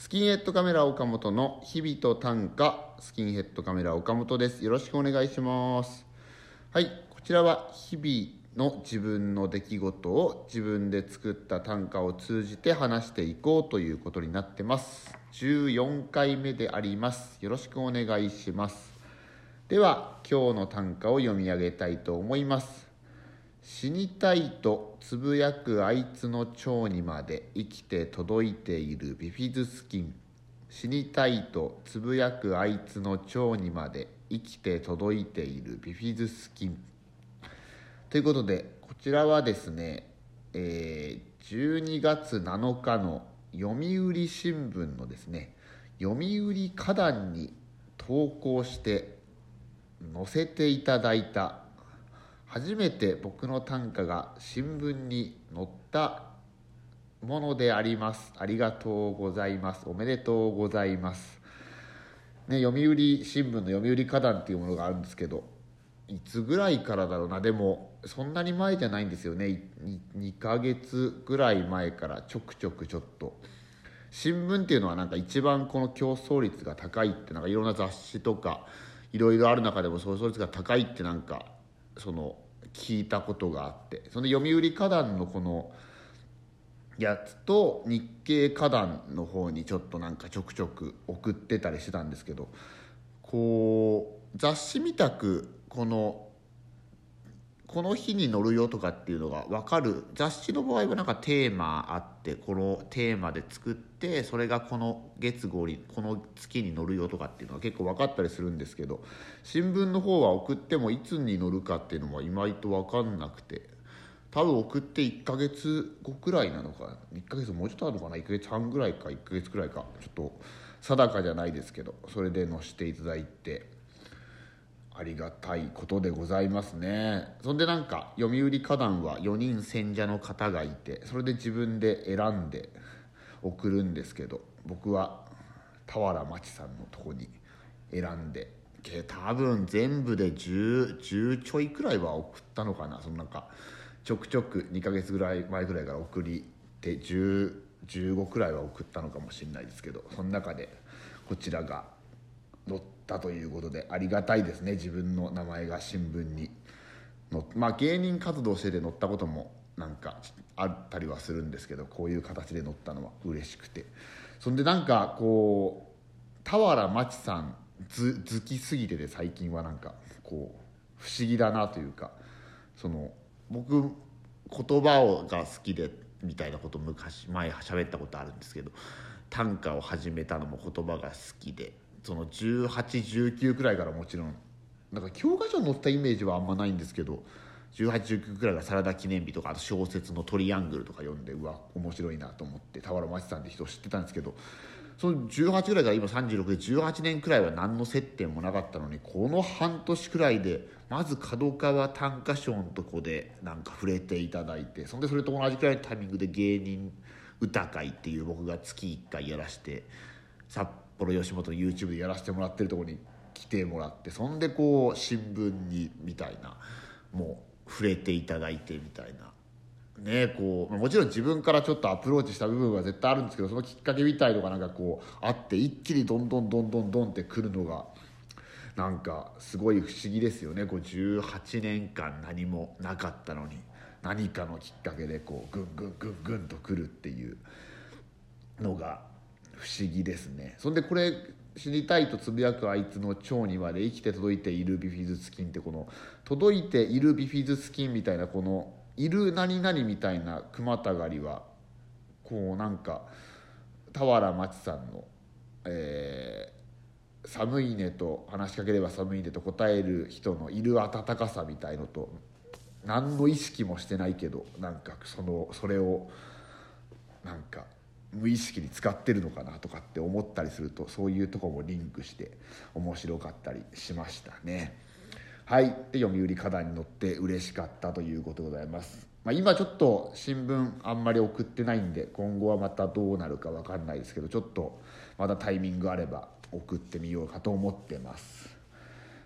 スキンヘッドカメラ岡本の日々と短歌スキンヘッドカメラ岡本です。よろしくお願いします。はいこちらは日々の自分の出来事を自分で作った短歌を通じて話していこうということになってます。14回目であります。よろしくお願いします。では今日の短歌を読み上げたいと思います。死にたいとつぶやくあいつの腸にまで生きて届いているビフィズスキン死にたいとつぶやくあいつの腸にまで生きて届いているビフィズスキンということでこちらはですね、えー、12月7日の読売新聞のですね読売花壇に投稿して載せていただいた初めて僕の短歌が新聞に載ったものであります。ありがとうございます。おめでとうございます。ね読売新聞の読売花壇っていうものがあるんですけどいつぐらいからだろうな。でもそんなに前じゃないんですよね。2, 2ヶ月ぐらい前からちょくちょくちょっと。新聞っていうのはなんか一番この競争率が高いってなんかいろんな雑誌とかいろいろある中でも競争率が高いってなんかその聞いたことがあってその読売花壇のこのやつと日経花壇の方にちょっとなんかちょくちょく送ってたりしてたんですけどこう雑誌みたくこのこの日に乗るよとかっていうのが分かる。雑誌の場合はなんかテーマあってこのテーマで作ってそれがこの月号にこの月に乗るよとかっていうのは結構分かったりするんですけど新聞の方は送ってもいつに乗るかっていうのは今と分かんなくて多分送って1ヶ月後くらいなのか1ヶ月もうちょっとあるのかな？1ヶ月半ぐらいか1ヶ月くらいか。ちょっと定かじゃないですけどそれで載せていただいて。ありがたいことでございますね。そんでなんか読売花壇は4人選者の方がいてそれで自分で選んで送るんですけど僕は俵真知さんのとこに選んで多分全部で 10, 10ちょいくらいは送ったのかな。そのなんかちょくちょく2ヶ月ぐらい前ぐらいから送りて15くらいは送ったのかもしれないですけどその中でこちらが載ったということでありがたいですね。自分の名前が新聞に。載まあ芸人活動してて載ったこともなんかあったりはするんですけどこういう形で載ったのは嬉しくて。そんでなんかこう俵真知さんず好きすぎてて最近はなんかこう不思議だなというかその僕言葉をが好きでみたいなこと昔前喋ったことあるんですけど短歌を始めたのも言葉が好きでその1819くらいからもちろん。なんか教科書に載ったイメージはあんまないんですけど1819くらいが「サラダ記念日」とかあと小説の「トリアングル」とか読んでうわ面白いなと思って俵真知さんって人を知ってたんですけどその18くらいから今36で18年くらいは何の接点もなかったのにこの半年くらいでまず角川短歌賞のとこでなんか触れていただいてそんでそれと同じくらいのタイミングで芸人歌会っていう僕が月1回やらして札幌吉本の YouTube でやらせてもらってるとこに来てもらってそんでこう新聞にみたいなもう触れていただいてみたいな。ね、こうもちろん自分からちょっとアプローチした部分は絶対あるんですけどそのきっかけみたいのがなんかこうあって一気にどんどんどんどんどんってくるのがなんかすごい不思議ですよねこう18年間何もなかったのに何かのきっかけでこうぐんぐんぐんぐんとくるっていうのが不思議ですね。そんでこれ死にたいとつぶやくあいつの腸にまで生きて届いているビフィズス菌ってこの届いているビフィズス菌みたいなこのいる何々みたいな熊たがりはこうなんか俵真知さんの、えー、寒いねと話しかければ寒いねと答える人のいる温かさみたいのと何の意識もしてないけどなんかそのそれをなんか無意識に使ってるのかなとかって思ったりするとそういうとこもリンクして面白かったりしましたね。はいで読売花壇に載って嬉しかったということでございます。まあ、今ちょっと新聞あんまり送ってないんで今後はまたどうなるか分かんないですけどちょっとまだタイミングあれば送ってみようかと思ってます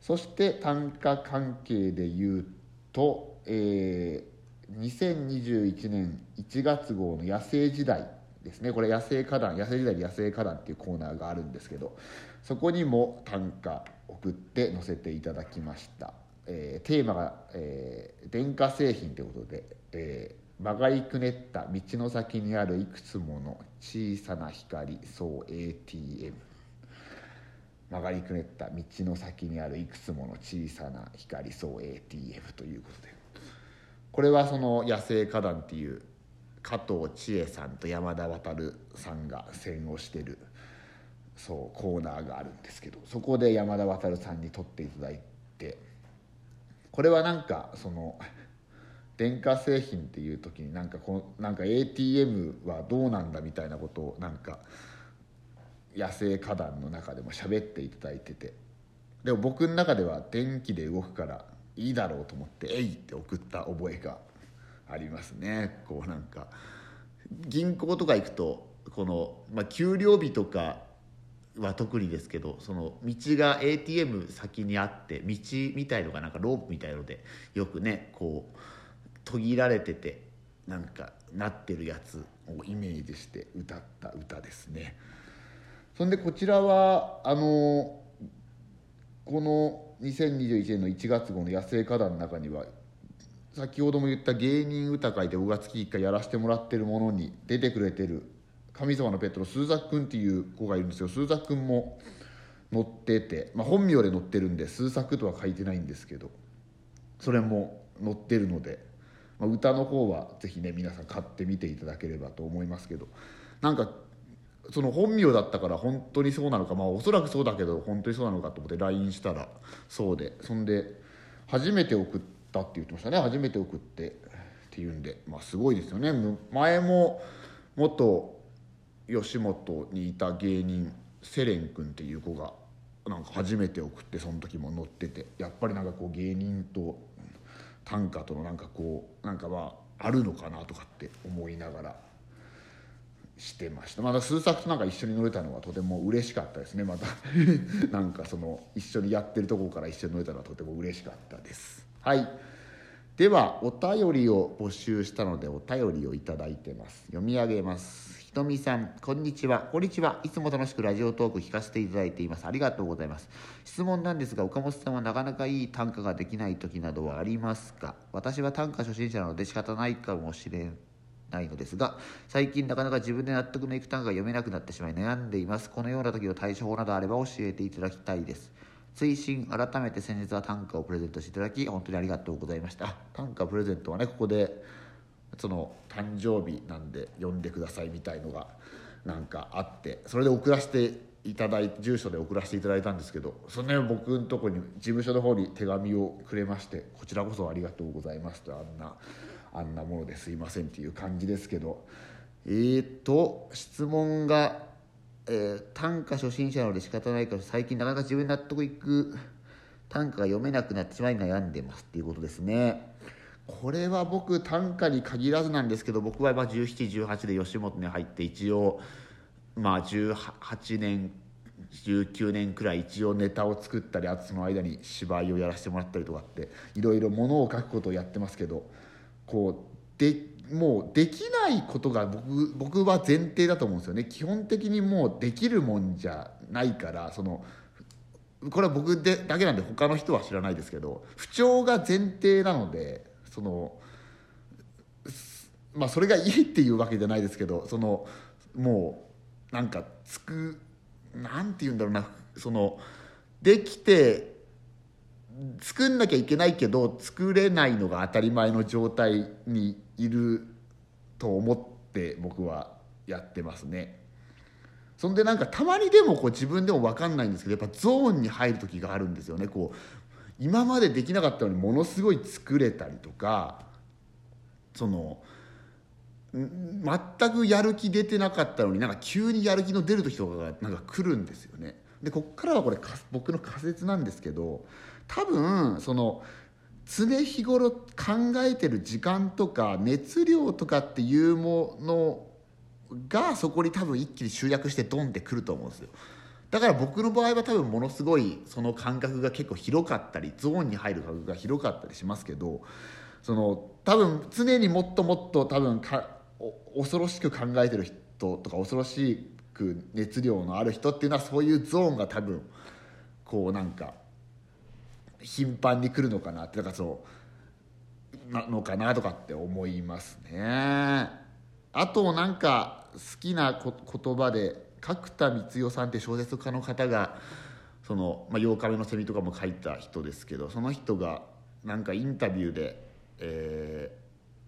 そして単価関係で言うと、えー、2021年1月号の「野生時代」ですね。これ野生花壇野生時代に野生花壇っていうコーナーがあるんですけどそこにも短歌送って載せていただきました、えーテーマが、えー電化製品ということで、えー曲がりくねった道の先にあるいくつもの小さな光そう ATM 曲がりくねった道の先にあるいくつもの小さな光そう ATM ということで。これはその野生花壇っていう加藤千恵さんと山田渉さんが戦をしてるそうコーナーがあるんですけどそこで山田渉さんに撮っていただいてこれはなんかその電化製品っていう時になんかこなんか ATM はどうなんだみたいなことをなんか野生花壇の中でも喋っていただいててでも僕の中では電気で動くからいいだろうと思って「えい!」って送った覚えがありますねこうなんか銀行とか行くとこの、まあ、給料日とかは特にですけどその道が ATM 先にあって道みたいのがなんかロープみたいのでよくねこう途切られててなんかなってるやつをイメージして歌った歌ですね。そんでこちらはあのこの2021年の1月号の野生花壇の中には先ほども言った芸人歌会で5月期1回やらせてもらってるものに出てくれてる神様のペットの鈴崎君っていう子がいるんですよ。鈴崎君も載ってて、まあ、本名で載ってるんで鈴作とは書いてないんですけどそれも載ってるので、まあ、歌の方はぜひね皆さん買ってみていただければと思いますけどなんかその本名だったから本当にそうなのかまあおそらくそうだけど本当にそうなのかと思って LINE したらそうでそんで初めて送ってたって言ってましたね。初めて送ってっていうんで。まあすごいですよね。前も元吉本にいた芸人セレン君っていう子がなんか初めて送ってその時も乗ってて。やっぱりなんかこう芸人と短歌とのなんかこうなんかまああるのかなとかって思いながらしてました。また数作となんか一緒に乗れたのはとても嬉しかったですね。また なんかその一緒にやってるとこから一緒に乗れたのはとても嬉しかったです。はい。ではお便りを募集したのでお便りをいただいてます。読み上げます。ひとみさんこんにちは。こんにちは。いつも楽しくラジオトーク聞かせていただいています。ありがとうございます。質問なんですが岡本さんはなかなかいい短歌ができない時などはありますか？私は短歌初心者なので仕方ないかもしれないのですが最近なかなか自分で納得のいく単価が読めなくなってしまい悩んでいます。このような時の対処法などあれば教えていただきたいです。追伸改めて先日は短歌をプレゼントしていただき本当にありがとうございました。短歌プレゼントはねここでその誕生日なんで読んでくださいみたいのがなんかあってそれで送らせていただいて住所で送らせていただいたんですけどそのね僕のとこに事務所の方に手紙をくれましてこちらこそありがとうございますとあんなあんなものですいませんっていう感じですけど。えーと質問が、えー短歌初心者なので仕方ないから最近なかなか自分納得いく短歌が読めなくなってしまい悩んでますっていうことですね。これは僕短歌に限らずなんですけど僕はまあ1718で吉本に入って一応まあ18年19年くらい一応ネタを作ったりあとその間に芝居をやらせてもらったりとかっていろいろものを書くことをやってますけどこうでもうできないことが僕僕は前提だと思うんですよね。基本的にもうできるもんじゃないからそのこれは僕でだけなんで他の人は知らないですけど不調が前提なのでそのまあそれがいいっていうわけじゃないですけどそのもうなんかつくなんて言うんだろうなそのできて作んなきゃいけないけど作れないのが当たり前の状態にいると思って僕はやってますね。そんでなんかたまにでもこう自分でも分かんないんですけどやっぱゾーンに入る時があるんですよねこう今までできなかったのにものすごい作れたりとかその全くやる気出てなかったのになんか急にやる気の出る時とかがなんか来るんですよね。でこっからはこれ僕の仮説なんですけど多分その常日頃考えてる時間とか熱量とかっていうものがそこに多分一気に集約してドンってくると思うんですよ。だから僕の場合は多分ものすごいその感覚が結構広かったりゾーンに入る感覚が広かったりしますけどその多分常にもっともっと多分恐ろしく考えてる人とか恐ろしく熱量のある人っていうのはそういうゾーンが多分こうなんか頻繁に来るのかなってだからそうなのかなとかって思いますね。あとなんか好きな言葉で角田光代さんって小説家の方がその、まあ、8日目のセミとかも書いた人ですけどその人がなんかインタビューで、え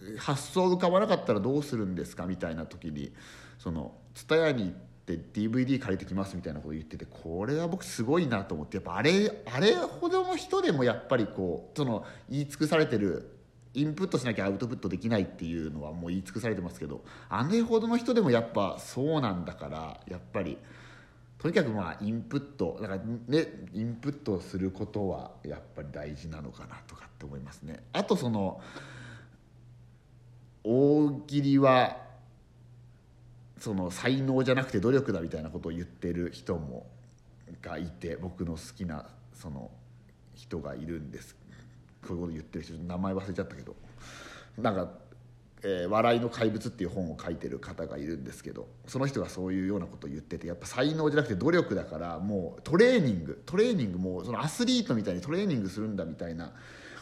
ー、発想浮かばなかったらどうするんですかみたいな時にその蔦屋に行って DVD 借りてきますみたいなこと言っててこれは僕すごいなと思ってやっぱあれあれほどの人でもやっぱりこうその言い尽くされてるインプットしなきゃアウトプットできないっていうのはもう言い尽くされてますけどあれほどの人でもやっぱそうなんだからやっぱりとにかくまあインプットだからねインプットすることはやっぱり大事なのかなとかって思いますね。あとその大喜利はその才能じゃなくて努力だみたいなことを言ってる人もがいて僕の好きなその人がいるんです。そういうこと言ってる人名前忘れちゃったけど。なんか、えー「笑いの怪物」っていう本を書いてる方がいるんですけど。その人がそういうようなことを言っててやっぱ才能じゃなくて努力だからもうトレーニング。トレーニングもそのアスリートみたいにトレーニングするんだみたいな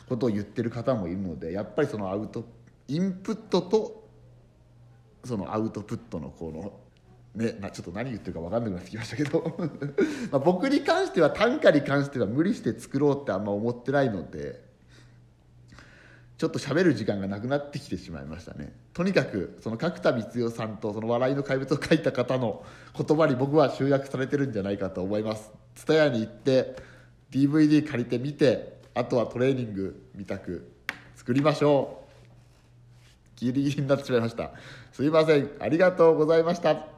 ことを言ってる方もいるのでやっぱりそのアウトインプットとそのアウトプットのこのね、ちょっと何言ってるか分かんなくなってきましたけど。ま僕に関しては短歌に関しては無理して作ろうってあんま思ってないのでちょっと喋る時間がなくなってきてしまいましたね。とにかくその角田光代さんとその笑いの怪物を書いた方の言葉に僕は集約されてるんじゃないかと思います。TSUTAYA に行って DVD 借りてみてあとはトレーニング見たく作りましょう。ギリギリになってしまいました。すいません。ありがとうございました。